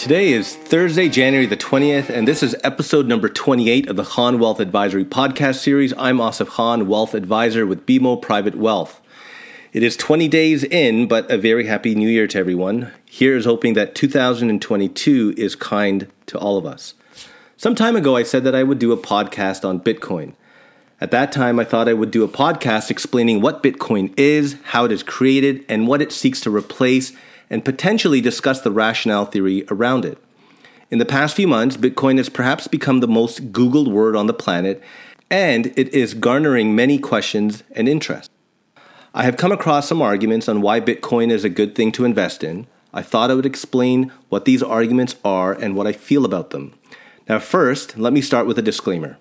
Today is Thursday, January the 20th, and this is episode number 28 of the Khan Wealth Advisory podcast series. I'm Asif Khan, Wealth Advisor with BMO Private Wealth. It is 20 days in, but a very happy new year to everyone. Here is hoping that 2022 is kind to all of us. Some time ago, I said that I would do a podcast on Bitcoin. At that time, I thought I would do a podcast explaining what Bitcoin is, how it is created, and what it seeks to replace and potentially discuss the rationale theory around it. In the past few months, Bitcoin has perhaps become the most Googled word on the planet, and it is garnering many questions and interest. I have come across some arguments on why Bitcoin is a good thing to invest in. I thought I would explain what these arguments are and what I feel about them. Now, first, let me start with a disclaimer.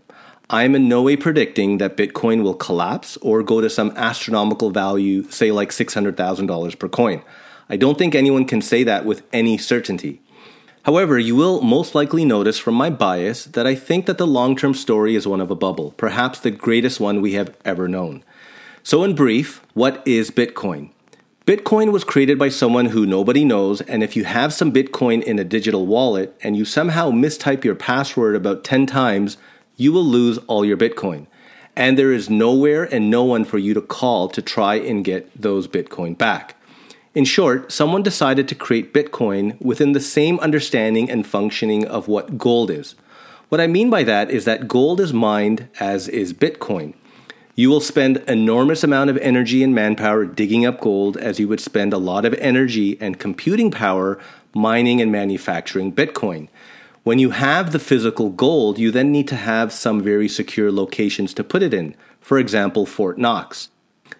I am in no way predicting that Bitcoin will collapse or go to some astronomical value, say like $600,000 per coin. I don't think anyone can say that with any certainty. However, you will most likely notice from my bias that I think that the long term story is one of a bubble, perhaps the greatest one we have ever known. So, in brief, what is Bitcoin? Bitcoin was created by someone who nobody knows, and if you have some Bitcoin in a digital wallet and you somehow mistype your password about 10 times, you will lose all your Bitcoin. And there is nowhere and no one for you to call to try and get those Bitcoin back. In short, someone decided to create Bitcoin within the same understanding and functioning of what gold is. What I mean by that is that gold is mined as is Bitcoin. You will spend enormous amount of energy and manpower digging up gold as you would spend a lot of energy and computing power mining and manufacturing Bitcoin. When you have the physical gold, you then need to have some very secure locations to put it in. For example, Fort Knox.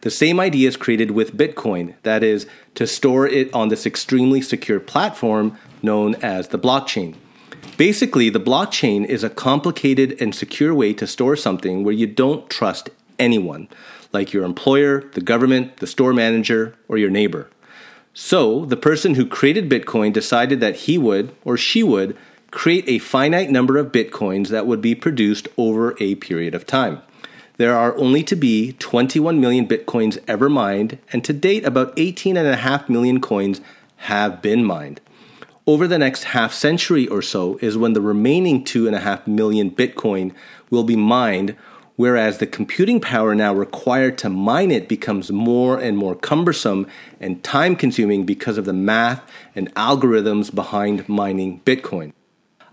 The same idea is created with Bitcoin, that is, to store it on this extremely secure platform known as the blockchain. Basically, the blockchain is a complicated and secure way to store something where you don't trust anyone, like your employer, the government, the store manager, or your neighbor. So, the person who created Bitcoin decided that he would, or she would, create a finite number of Bitcoins that would be produced over a period of time. There are only to be 21 million bitcoins ever mined, and to date, about 18.5 million coins have been mined. Over the next half century or so is when the remaining 2.5 million bitcoin will be mined, whereas the computing power now required to mine it becomes more and more cumbersome and time consuming because of the math and algorithms behind mining Bitcoin.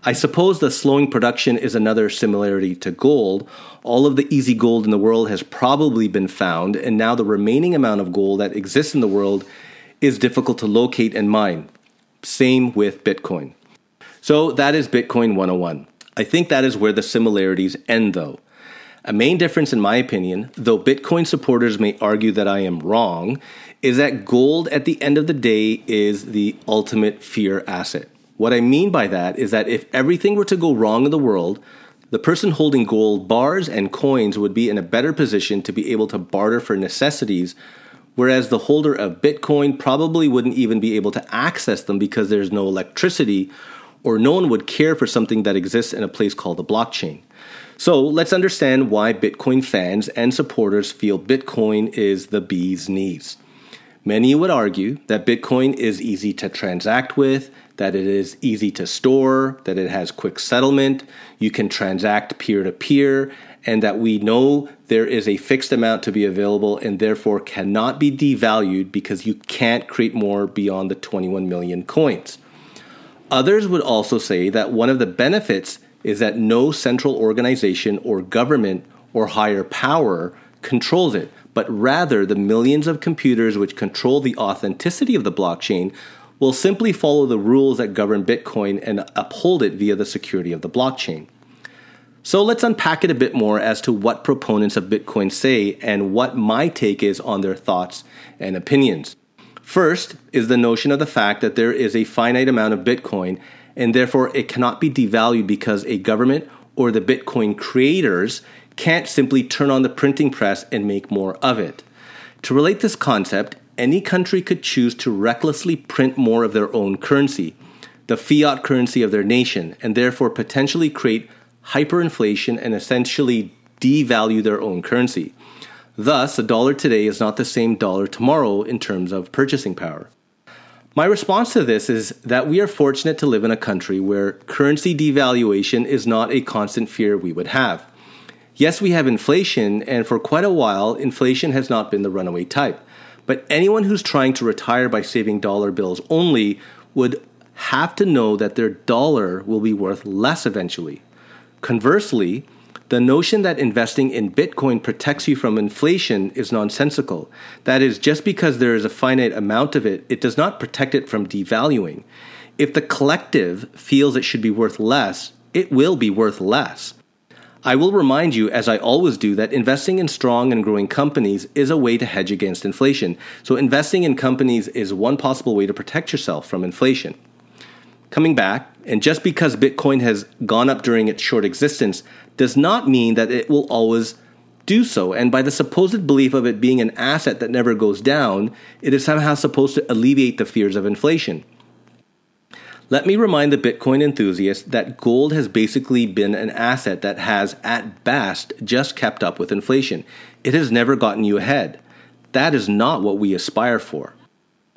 I suppose the slowing production is another similarity to gold. All of the easy gold in the world has probably been found, and now the remaining amount of gold that exists in the world is difficult to locate and mine. Same with Bitcoin. So that is Bitcoin 101. I think that is where the similarities end, though. A main difference, in my opinion, though Bitcoin supporters may argue that I am wrong, is that gold at the end of the day is the ultimate fear asset. What I mean by that is that if everything were to go wrong in the world, the person holding gold bars and coins would be in a better position to be able to barter for necessities, whereas the holder of Bitcoin probably wouldn't even be able to access them because there's no electricity, or no one would care for something that exists in a place called the blockchain. So let's understand why Bitcoin fans and supporters feel Bitcoin is the bee's knees. Many would argue that Bitcoin is easy to transact with, that it is easy to store, that it has quick settlement, you can transact peer to peer, and that we know there is a fixed amount to be available and therefore cannot be devalued because you can't create more beyond the 21 million coins. Others would also say that one of the benefits is that no central organization or government or higher power controls it, but rather the millions of computers which control the authenticity of the blockchain will simply follow the rules that govern Bitcoin and uphold it via the security of the blockchain. So let's unpack it a bit more as to what proponents of Bitcoin say and what my take is on their thoughts and opinions. First is the notion of the fact that there is a finite amount of Bitcoin and therefore it cannot be devalued because a government or the Bitcoin creators can't simply turn on the printing press and make more of it. To relate this concept, any country could choose to recklessly print more of their own currency, the fiat currency of their nation, and therefore potentially create hyperinflation and essentially devalue their own currency. Thus, a dollar today is not the same dollar tomorrow in terms of purchasing power. My response to this is that we are fortunate to live in a country where currency devaluation is not a constant fear we would have. Yes, we have inflation, and for quite a while, inflation has not been the runaway type. But anyone who's trying to retire by saving dollar bills only would have to know that their dollar will be worth less eventually. Conversely, the notion that investing in Bitcoin protects you from inflation is nonsensical. That is, just because there is a finite amount of it, it does not protect it from devaluing. If the collective feels it should be worth less, it will be worth less. I will remind you, as I always do, that investing in strong and growing companies is a way to hedge against inflation. So, investing in companies is one possible way to protect yourself from inflation. Coming back, and just because Bitcoin has gone up during its short existence does not mean that it will always do so. And by the supposed belief of it being an asset that never goes down, it is somehow supposed to alleviate the fears of inflation. Let me remind the Bitcoin enthusiast that gold has basically been an asset that has, at best, just kept up with inflation. It has never gotten you ahead. That is not what we aspire for.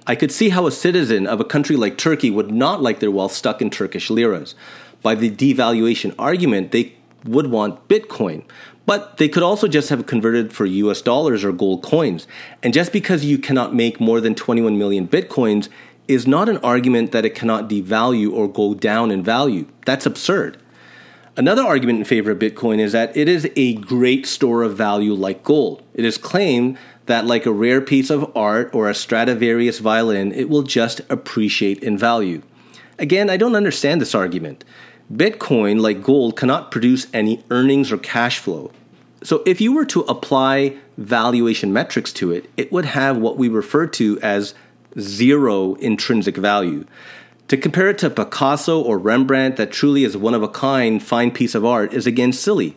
I could see how a citizen of a country like Turkey would not like their wealth stuck in Turkish liras. By the devaluation argument, they would want Bitcoin. But they could also just have converted for US dollars or gold coins. And just because you cannot make more than 21 million Bitcoins is not an argument that it cannot devalue or go down in value. That's absurd. Another argument in favor of Bitcoin is that it is a great store of value like gold. It is claimed that, like a rare piece of art or a Stradivarius violin, it will just appreciate in value. Again, I don't understand this argument. Bitcoin, like gold, cannot produce any earnings or cash flow. So, if you were to apply valuation metrics to it, it would have what we refer to as zero intrinsic value. To compare it to Picasso or Rembrandt, that truly is one of a kind, fine piece of art, is again silly.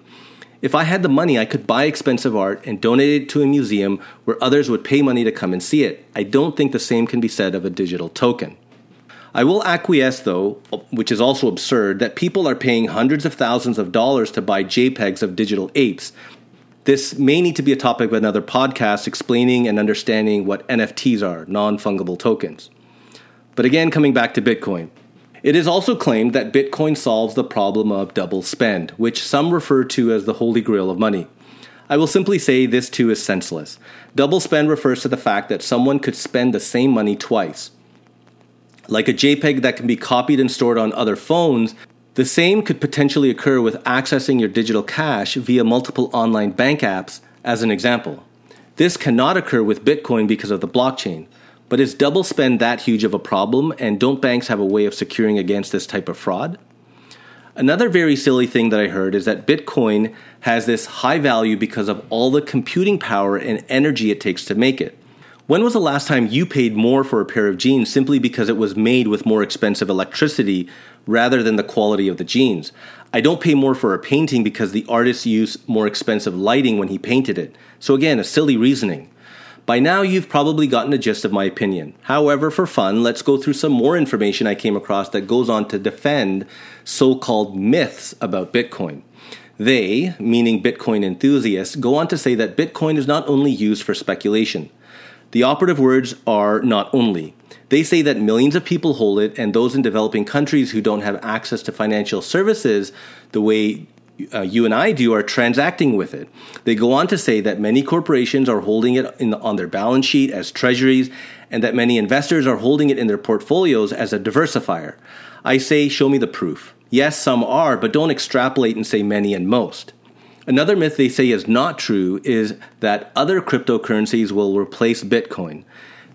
If I had the money, I could buy expensive art and donate it to a museum where others would pay money to come and see it. I don't think the same can be said of a digital token. I will acquiesce, though, which is also absurd, that people are paying hundreds of thousands of dollars to buy JPEGs of digital apes. This may need to be a topic of another podcast explaining and understanding what NFTs are, non fungible tokens. But again, coming back to Bitcoin. It is also claimed that Bitcoin solves the problem of double spend, which some refer to as the holy grail of money. I will simply say this too is senseless. Double spend refers to the fact that someone could spend the same money twice. Like a JPEG that can be copied and stored on other phones, the same could potentially occur with accessing your digital cash via multiple online bank apps, as an example. This cannot occur with Bitcoin because of the blockchain. But is double spend that huge of a problem, and don't banks have a way of securing against this type of fraud? Another very silly thing that I heard is that Bitcoin has this high value because of all the computing power and energy it takes to make it. When was the last time you paid more for a pair of jeans simply because it was made with more expensive electricity rather than the quality of the jeans? I don't pay more for a painting because the artist used more expensive lighting when he painted it. So, again, a silly reasoning. By now, you've probably gotten a gist of my opinion. However, for fun, let's go through some more information I came across that goes on to defend so called myths about Bitcoin. They, meaning Bitcoin enthusiasts, go on to say that Bitcoin is not only used for speculation. The operative words are not only. They say that millions of people hold it, and those in developing countries who don't have access to financial services the way uh, you and I do are transacting with it. They go on to say that many corporations are holding it the, on their balance sheet as treasuries, and that many investors are holding it in their portfolios as a diversifier. I say, show me the proof. Yes, some are, but don't extrapolate and say many and most. Another myth they say is not true is that other cryptocurrencies will replace Bitcoin.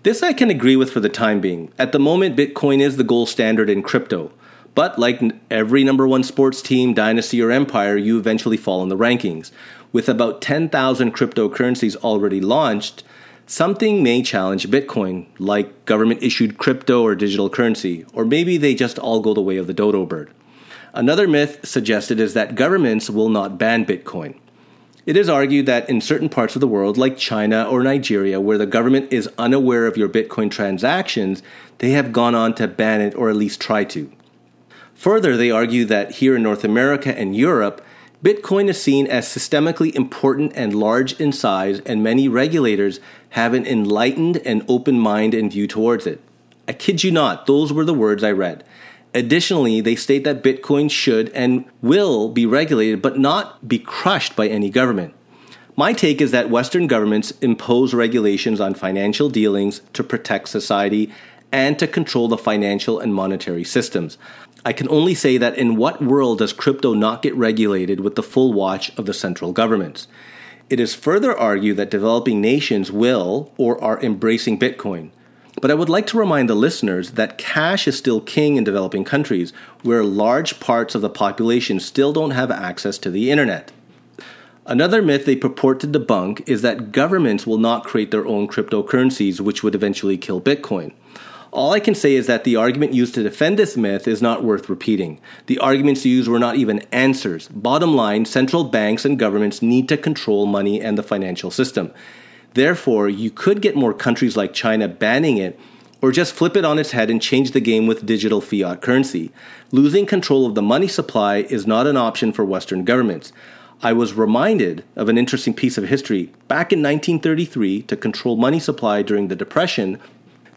This I can agree with for the time being. At the moment, Bitcoin is the gold standard in crypto. But like every number one sports team, dynasty, or empire, you eventually fall in the rankings. With about 10,000 cryptocurrencies already launched, something may challenge Bitcoin, like government issued crypto or digital currency, or maybe they just all go the way of the dodo bird. Another myth suggested is that governments will not ban Bitcoin. It is argued that in certain parts of the world, like China or Nigeria, where the government is unaware of your Bitcoin transactions, they have gone on to ban it or at least try to. Further, they argue that here in North America and Europe, Bitcoin is seen as systemically important and large in size, and many regulators have an enlightened and open mind and view towards it. I kid you not, those were the words I read. Additionally, they state that Bitcoin should and will be regulated but not be crushed by any government. My take is that Western governments impose regulations on financial dealings to protect society and to control the financial and monetary systems. I can only say that in what world does crypto not get regulated with the full watch of the central governments? It is further argued that developing nations will or are embracing Bitcoin. But I would like to remind the listeners that cash is still king in developing countries, where large parts of the population still don't have access to the internet. Another myth they purport to debunk is that governments will not create their own cryptocurrencies, which would eventually kill Bitcoin. All I can say is that the argument used to defend this myth is not worth repeating. The arguments used were not even answers. Bottom line, central banks and governments need to control money and the financial system. Therefore, you could get more countries like China banning it, or just flip it on its head and change the game with digital fiat currency. Losing control of the money supply is not an option for Western governments. I was reminded of an interesting piece of history. Back in 1933, to control money supply during the Depression,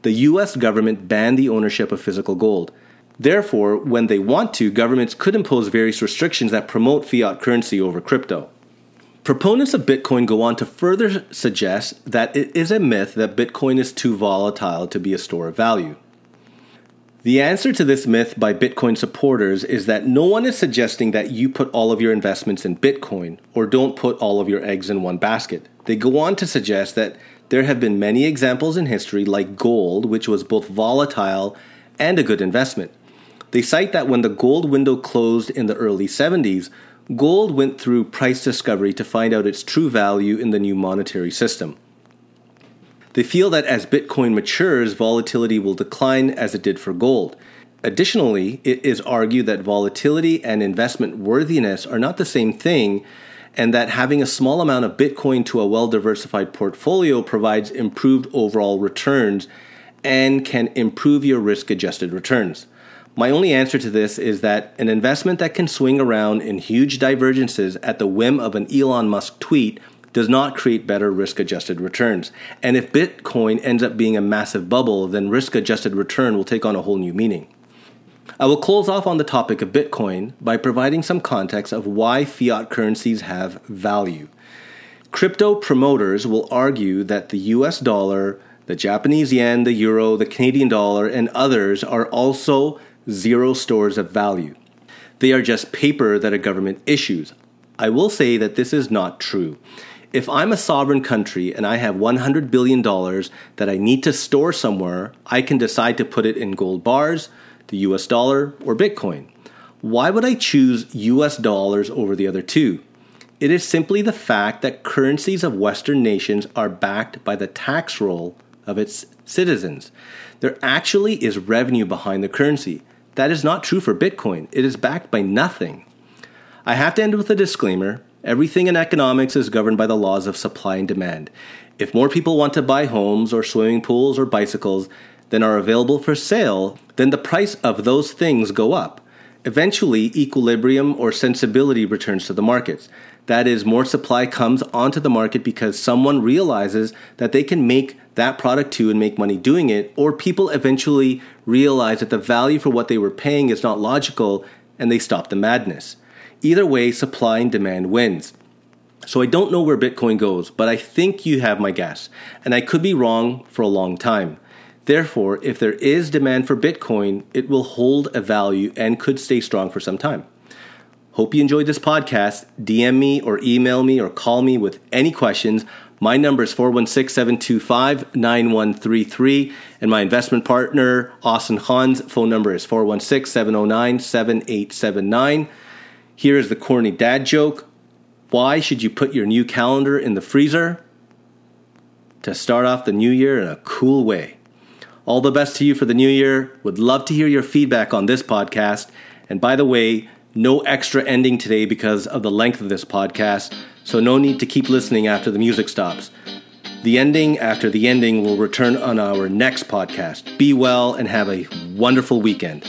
the US government banned the ownership of physical gold. Therefore, when they want to, governments could impose various restrictions that promote fiat currency over crypto. Proponents of Bitcoin go on to further suggest that it is a myth that Bitcoin is too volatile to be a store of value. The answer to this myth by Bitcoin supporters is that no one is suggesting that you put all of your investments in Bitcoin or don't put all of your eggs in one basket. They go on to suggest that there have been many examples in history, like gold, which was both volatile and a good investment. They cite that when the gold window closed in the early 70s, gold went through price discovery to find out its true value in the new monetary system. They feel that as Bitcoin matures, volatility will decline as it did for gold. Additionally, it is argued that volatility and investment worthiness are not the same thing, and that having a small amount of Bitcoin to a well diversified portfolio provides improved overall returns and can improve your risk adjusted returns. My only answer to this is that an investment that can swing around in huge divergences at the whim of an Elon Musk tweet does not create better risk adjusted returns. And if Bitcoin ends up being a massive bubble, then risk adjusted return will take on a whole new meaning. I will close off on the topic of Bitcoin by providing some context of why fiat currencies have value. Crypto promoters will argue that the US dollar, the Japanese yen, the euro, the Canadian dollar, and others are also zero stores of value. They are just paper that a government issues. I will say that this is not true. If I'm a sovereign country and I have $100 billion that I need to store somewhere, I can decide to put it in gold bars, the US dollar, or Bitcoin. Why would I choose US dollars over the other two? It is simply the fact that currencies of Western nations are backed by the tax roll of its citizens. There actually is revenue behind the currency. That is not true for Bitcoin. It is backed by nothing. I have to end with a disclaimer Everything in economics is governed by the laws of supply and demand. If more people want to buy homes or swimming pools or bicycles than are available for sale, then the price of those things go up. Eventually, equilibrium or sensibility returns to the markets. That is, more supply comes onto the market because someone realizes that they can make that product too and make money doing it, or people eventually realize that the value for what they were paying is not logical and they stop the madness. Either way, supply and demand wins. So I don't know where Bitcoin goes, but I think you have my guess, and I could be wrong for a long time. Therefore, if there is demand for Bitcoin, it will hold a value and could stay strong for some time. Hope you enjoyed this podcast. DM me or email me or call me with any questions. My number is 416 725 9133, and my investment partner, Austin Khan's phone number is 416 709 7879. Here is the corny dad joke. Why should you put your new calendar in the freezer? To start off the new year in a cool way. All the best to you for the new year. Would love to hear your feedback on this podcast. And by the way, no extra ending today because of the length of this podcast, so no need to keep listening after the music stops. The ending after the ending will return on our next podcast. Be well and have a wonderful weekend.